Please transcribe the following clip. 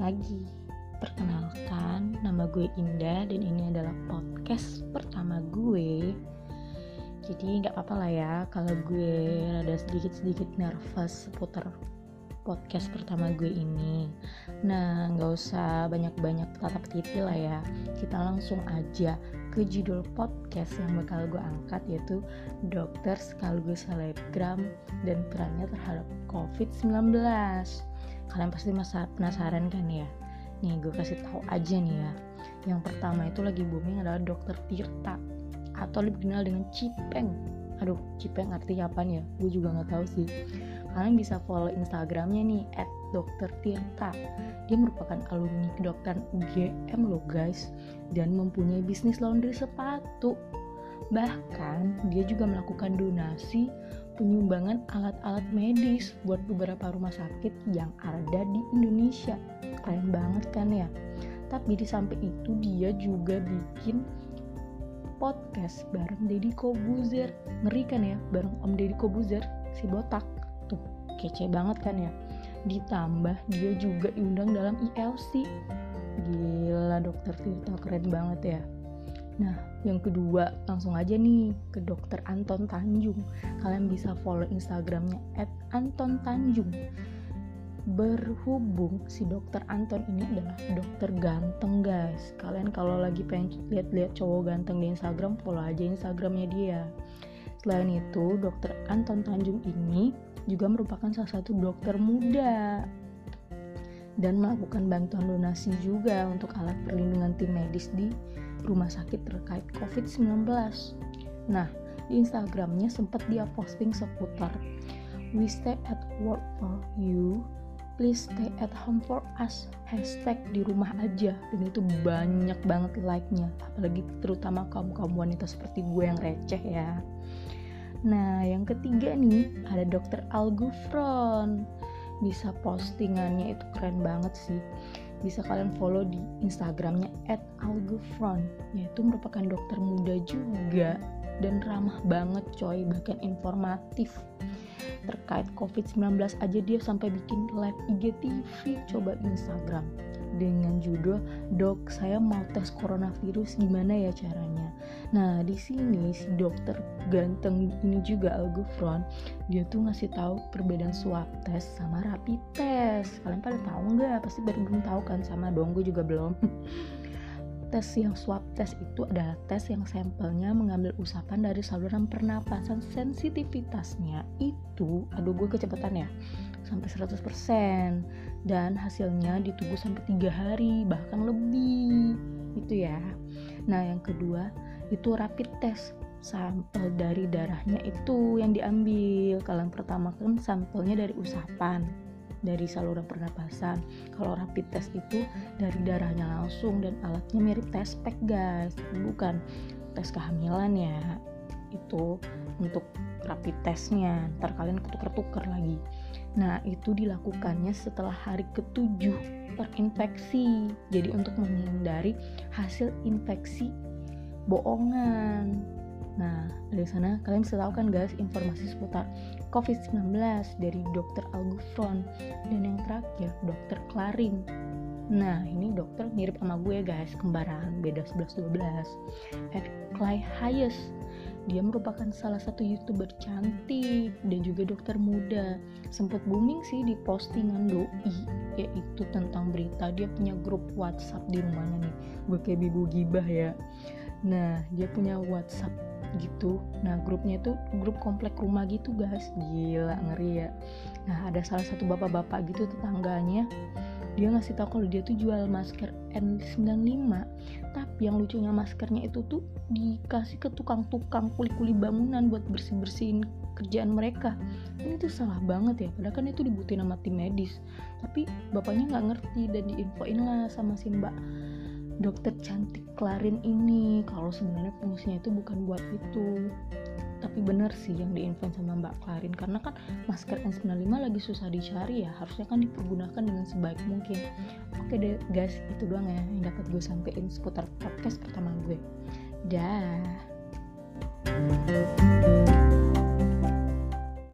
pagi. Perkenalkan, nama gue Indah dan ini adalah podcast pertama gue. Jadi nggak apa-apa lah ya kalau gue rada sedikit-sedikit nervous seputar podcast pertama gue ini. Nah, nggak usah banyak-banyak tatap titi lah ya. Kita langsung aja ke judul podcast yang bakal gue angkat yaitu dokter sekaligus selebgram dan perannya terhadap COVID-19 kalian pasti penasaran kan ya? Nih gue kasih tahu aja nih ya. Yang pertama itu lagi booming adalah dokter Tirta atau lebih dikenal dengan Cipeng. Aduh Cipeng artinya apa ya? Gue juga nggak tahu sih. Kalian bisa follow instagramnya nih at dokter Tirta. Dia merupakan alumni kedokteran UGM loh guys dan mempunyai bisnis laundry sepatu. Bahkan dia juga melakukan donasi penyumbangan alat-alat medis buat beberapa rumah sakit yang ada di Indonesia. Keren banget kan ya? Tapi di samping itu dia juga bikin podcast bareng Deddy Kobuzer. Ngeri kan ya? Bareng Om Deddy Kobuzer, si botak. Tuh, kece banget kan ya? Ditambah dia juga diundang dalam ILC. Gila dokter Tirta keren banget ya. Nah, yang kedua, langsung aja nih ke dokter Anton Tanjung. Kalian bisa follow Instagramnya at Anton Tanjung. Berhubung si dokter Anton ini adalah dokter ganteng guys. Kalian kalau lagi pengen lihat-lihat cowok ganteng di Instagram, follow aja Instagramnya dia. Selain itu, dokter Anton Tanjung ini juga merupakan salah satu dokter muda dan melakukan bantuan donasi juga untuk alat perlindungan tim medis di rumah sakit terkait COVID-19. Nah, di Instagramnya sempat dia posting seputar We stay at work for you, please stay at home for us. Hashtag di rumah aja dan itu banyak banget like-nya, apalagi terutama kaum kaum wanita seperti gue yang receh ya. Nah, yang ketiga nih ada Dokter Algufron. Bisa postingannya itu keren banget sih. Bisa kalian follow di Instagramnya @algufron yaitu merupakan dokter muda juga dan ramah banget coy bahkan informatif. Terkait COVID-19 aja dia sampai bikin live IGTV coba di Instagram dengan judul Dok saya mau tes coronavirus gimana ya caranya? Nah di sini si dokter ganteng ini juga Algufron dia tuh ngasih tahu perbedaan swab test sama rapid test. Kalian pada tahu nggak? Pasti baru belum tahu kan sama dong gue juga belum tes yang swab test itu adalah tes yang sampelnya mengambil usapan dari saluran pernapasan sensitivitasnya. Itu aduh gue kecepatan ya sampai 100% dan hasilnya ditunggu sampai tiga hari bahkan lebih. Itu ya. Nah yang kedua itu rapid test. Sampel dari darahnya itu yang diambil. Kalian pertama kan sampelnya dari usapan dari saluran pernapasan. Kalau rapid test itu dari darahnya langsung dan alatnya mirip tes pack guys. Bukan tes kehamilan ya. Itu untuk rapid testnya. Ntar kalian ketuker-tuker lagi. Nah itu dilakukannya setelah hari ketujuh terinfeksi. Jadi untuk menghindari hasil infeksi bohongan Nah, dari sana kalian bisa tahu kan guys informasi seputar COVID-19 dari dokter Algufron dan yang terakhir dokter Klarin. Nah, ini dokter mirip sama gue guys, kembaran, beda 11-12. At Clay Hayes, dia merupakan salah satu youtuber cantik dan juga dokter muda. Sempat booming sih di postingan doi, yaitu tentang berita dia punya grup WhatsApp di rumahnya nih. Gue kayak bibu gibah ya. Nah, dia punya WhatsApp gitu. Nah grupnya itu grup komplek rumah gitu guys. Gila ngeri ya. Nah ada salah satu bapak-bapak gitu tetangganya. Dia ngasih tahu kalau dia tuh jual masker N95. Tapi yang lucunya maskernya itu tuh dikasih ke tukang-tukang kuli-kuli bangunan buat bersih-bersihin kerjaan mereka. Ini tuh salah banget ya padahal kan itu dibutuhin sama tim medis. Tapi bapaknya nggak ngerti dan diinfoin lah sama si mbak dokter cantik Klarin ini. Kalau sebenarnya fungsinya itu bukan buat itu. Tapi bener sih yang diinvent sama Mbak Klarin karena kan masker N95 lagi susah dicari ya. Harusnya kan dipergunakan dengan sebaik mungkin. Oke deh guys itu doang ya yang dapat gue sampein seputar podcast pertama gue. Dah